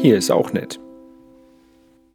Hier ist auch nett.